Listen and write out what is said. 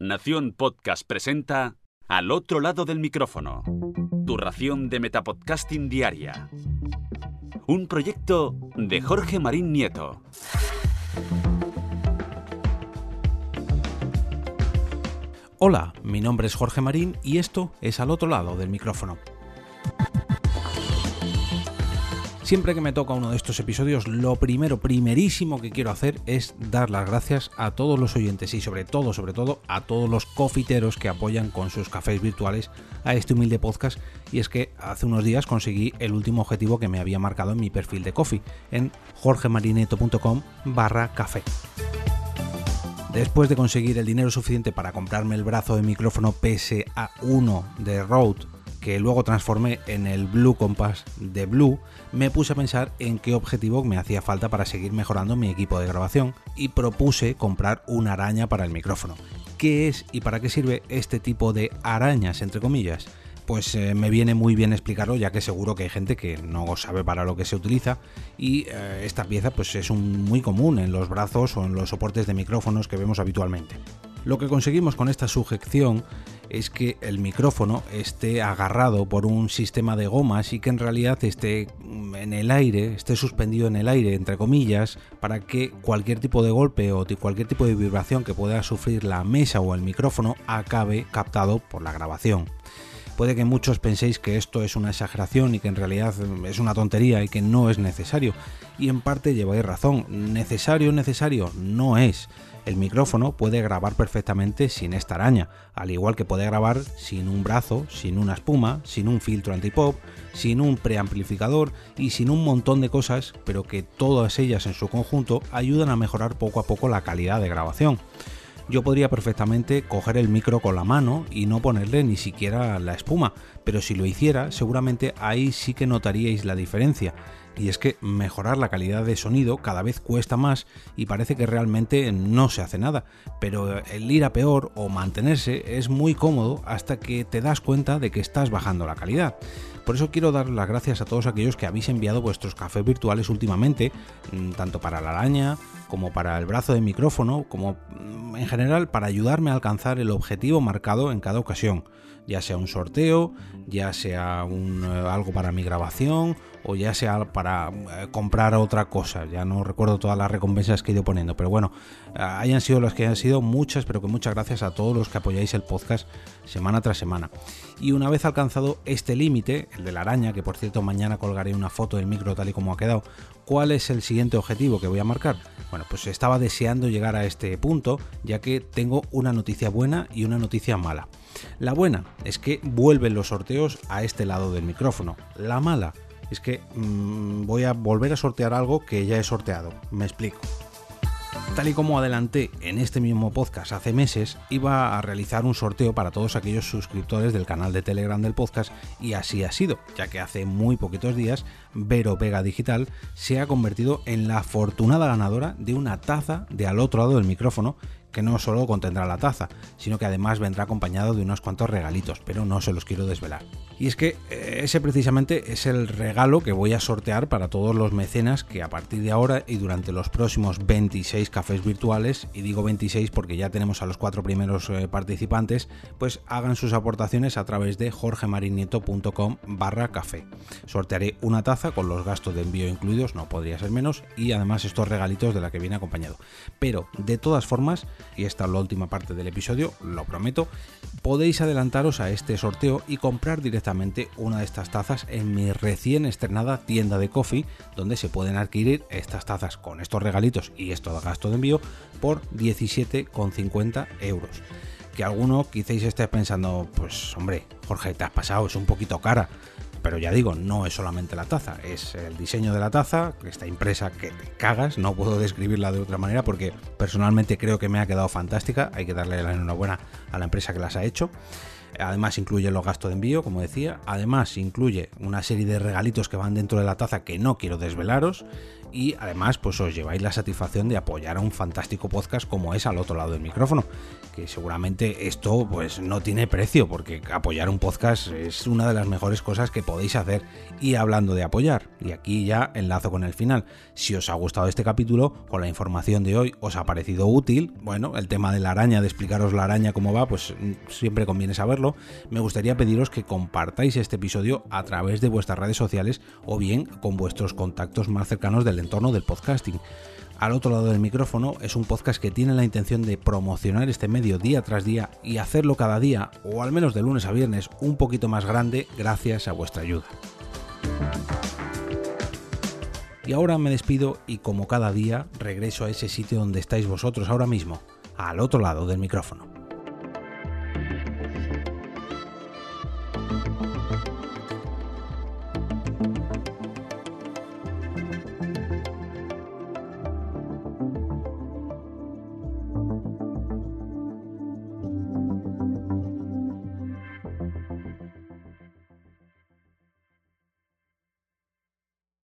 Nación Podcast presenta Al otro lado del micrófono. Tu ración de Metapodcasting Diaria. Un proyecto de Jorge Marín Nieto. Hola, mi nombre es Jorge Marín y esto es Al otro lado del micrófono. Siempre que me toca uno de estos episodios, lo primero, primerísimo que quiero hacer es dar las gracias a todos los oyentes y sobre todo, sobre todo, a todos los cofiteros que apoyan con sus cafés virtuales a este humilde podcast. Y es que hace unos días conseguí el último objetivo que me había marcado en mi perfil de coffee, en jorgemarineto.com barra café. Después de conseguir el dinero suficiente para comprarme el brazo de micrófono PSA1 de Rode que luego transformé en el Blue Compass de Blue, me puse a pensar en qué objetivo me hacía falta para seguir mejorando mi equipo de grabación y propuse comprar una araña para el micrófono. ¿Qué es y para qué sirve este tipo de arañas, entre comillas? pues eh, me viene muy bien explicarlo ya que seguro que hay gente que no sabe para lo que se utiliza y eh, esta pieza pues es un, muy común en los brazos o en los soportes de micrófonos que vemos habitualmente. Lo que conseguimos con esta sujeción es que el micrófono esté agarrado por un sistema de gomas y que en realidad esté en el aire, esté suspendido en el aire, entre comillas, para que cualquier tipo de golpe o cualquier tipo de vibración que pueda sufrir la mesa o el micrófono acabe captado por la grabación. Puede que muchos penséis que esto es una exageración y que en realidad es una tontería y que no es necesario. Y en parte lleváis razón. Necesario, necesario no es el micrófono puede grabar perfectamente sin esta araña, al igual que puede grabar sin un brazo, sin una espuma, sin un filtro antipop, sin un preamplificador y sin un montón de cosas, pero que todas ellas en su conjunto ayudan a mejorar poco a poco la calidad de grabación yo podría perfectamente coger el micro con la mano y no ponerle ni siquiera la espuma, pero si lo hiciera seguramente ahí sí que notaríais la diferencia y es que mejorar la calidad de sonido cada vez cuesta más y parece que realmente no se hace nada, pero el ir a peor o mantenerse es muy cómodo hasta que te das cuenta de que estás bajando la calidad. Por eso quiero dar las gracias a todos aquellos que habéis enviado vuestros cafés virtuales últimamente, mm, tanto para la araña como para el brazo de micrófono, como mm, en general para ayudarme a alcanzar el objetivo marcado en cada ocasión ya sea un sorteo, ya sea un, eh, algo para mi grabación o ya sea para eh, comprar otra cosa. Ya no recuerdo todas las recompensas que he ido poniendo, pero bueno, eh, hayan sido las que hayan sido muchas, pero que muchas gracias a todos los que apoyáis el podcast semana tras semana. Y una vez alcanzado este límite, el de la araña, que por cierto mañana colgaré una foto del micro tal y como ha quedado, ¿cuál es el siguiente objetivo que voy a marcar? Bueno, pues estaba deseando llegar a este punto, ya que tengo una noticia buena y una noticia mala. La buena es que vuelven los sorteos a este lado del micrófono. La mala es que mm, voy a volver a sortear algo que ya he sorteado. Me explico. Tal y como adelanté en este mismo podcast hace meses, iba a realizar un sorteo para todos aquellos suscriptores del canal de Telegram del podcast y así ha sido, ya que hace muy poquitos días Vero Vega Digital se ha convertido en la afortunada ganadora de una taza de al otro lado del micrófono que no solo contendrá la taza, sino que además vendrá acompañado de unos cuantos regalitos, pero no se los quiero desvelar. Y es que eh, ese precisamente es el regalo que voy a sortear para todos los mecenas que a partir de ahora y durante los próximos 26 cafés virtuales, y digo 26 porque ya tenemos a los cuatro primeros eh, participantes, pues hagan sus aportaciones a través de jorgemarinieto.com barra café. Sortearé una taza con los gastos de envío incluidos, no podría ser menos, y además estos regalitos de la que viene acompañado. Pero de todas formas, y esta es la última parte del episodio, lo prometo, podéis adelantaros a este sorteo y comprar directamente una de estas tazas en mi recién estrenada tienda de coffee, donde se pueden adquirir estas tazas con estos regalitos y esto de gasto de envío por 17,50 euros. Que alguno quizás esté pensando, pues hombre, Jorge, te has pasado, es un poquito cara. Pero ya digo, no es solamente la taza, es el diseño de la taza, está impresa que te cagas, no puedo describirla de otra manera porque personalmente creo que me ha quedado fantástica, hay que darle la enhorabuena a la empresa que las ha hecho. Además incluye los gastos de envío, como decía. Además incluye una serie de regalitos que van dentro de la taza que no quiero desvelaros. Y además pues os lleváis la satisfacción de apoyar a un fantástico podcast como es al otro lado del micrófono. Que seguramente esto pues no tiene precio porque apoyar un podcast es una de las mejores cosas que podéis hacer. Y hablando de apoyar, y aquí ya enlazo con el final, si os ha gustado este capítulo, con la información de hoy os ha parecido útil, bueno, el tema de la araña, de explicaros la araña cómo va, pues mm, siempre conviene saberlo, me gustaría pediros que compartáis este episodio a través de vuestras redes sociales o bien con vuestros contactos más cercanos del entorno del podcasting. Al otro lado del micrófono es un podcast que tiene la intención de promocionar este medio día tras día y hacerlo cada día, o al menos de lunes a viernes, un poquito más grande gracias a vuestra ayuda. Y ahora me despido y como cada día regreso a ese sitio donde estáis vosotros ahora mismo, al otro lado del micrófono.